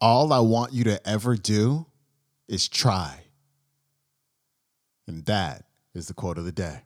All I want you to ever do is try. And that is the quote of the day.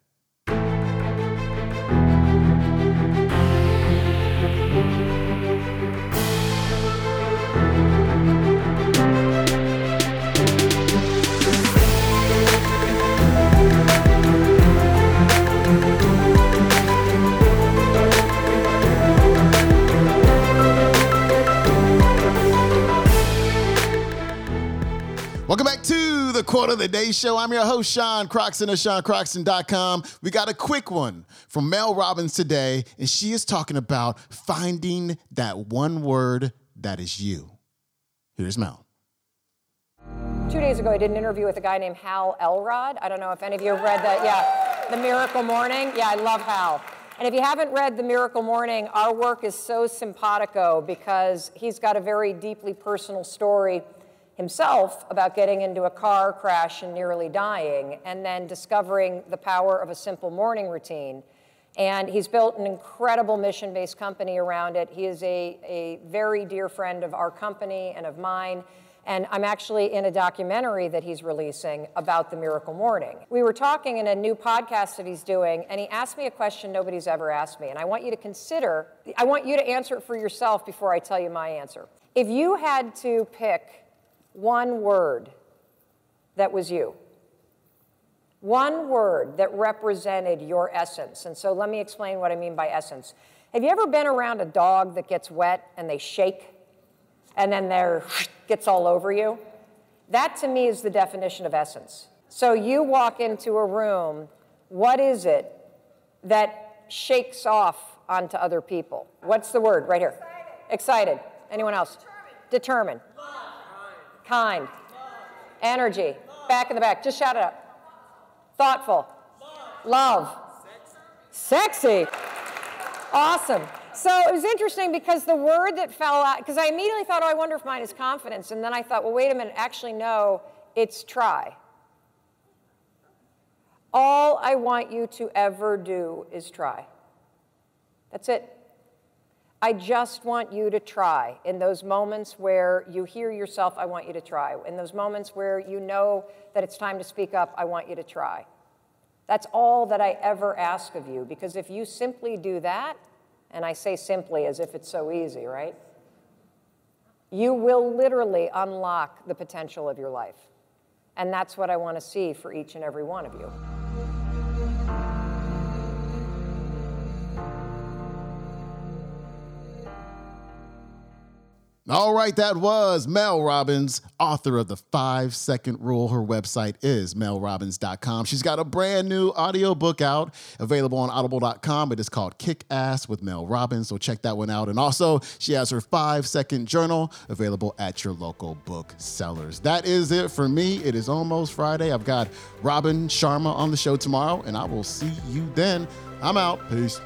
Quote of the Day Show. I'm your host, Sean Croxton of SeanCroxton.com. We got a quick one from Mel Robbins today, and she is talking about finding that one word that is you. Here's Mel. Two days ago, I did an interview with a guy named Hal Elrod. I don't know if any of you have read that. Yeah, The Miracle Morning. Yeah, I love Hal. And if you haven't read The Miracle Morning, our work is so simpatico because he's got a very deeply personal story himself about getting into a car crash and nearly dying, and then discovering the power of a simple morning routine. And he's built an incredible mission based company around it. He is a, a very dear friend of our company and of mine. And I'm actually in a documentary that he's releasing about the miracle morning. We were talking in a new podcast that he's doing, and he asked me a question nobody's ever asked me. And I want you to consider, I want you to answer it for yourself before I tell you my answer. If you had to pick one word that was you. One word that represented your essence. And so let me explain what I mean by essence. Have you ever been around a dog that gets wet and they shake and then their gets all over you? That to me is the definition of essence. So you walk into a room, what is it that shakes off onto other people? What's the word right here? Excited. Excited. Anyone else? Determined. Determined kind, energy, back in the back. Just shout it up. Thoughtful, love, sexy. Awesome. So it was interesting because the word that fell out, because I immediately thought, oh, I wonder if mine is confidence. And then I thought, well, wait a minute, actually, no, it's try. All I want you to ever do is try. That's it. I just want you to try. In those moments where you hear yourself, I want you to try. In those moments where you know that it's time to speak up, I want you to try. That's all that I ever ask of you, because if you simply do that, and I say simply as if it's so easy, right? You will literally unlock the potential of your life. And that's what I want to see for each and every one of you. All right, that was Mel Robbins, author of The Five Second Rule. Her website is melrobbins.com. She's got a brand new audiobook out, available on audible.com. It is called Kick Ass with Mel Robbins, so check that one out. And also, she has her five second journal available at your local booksellers. That is it for me. It is almost Friday. I've got Robin Sharma on the show tomorrow, and I will see you then. I'm out. Peace.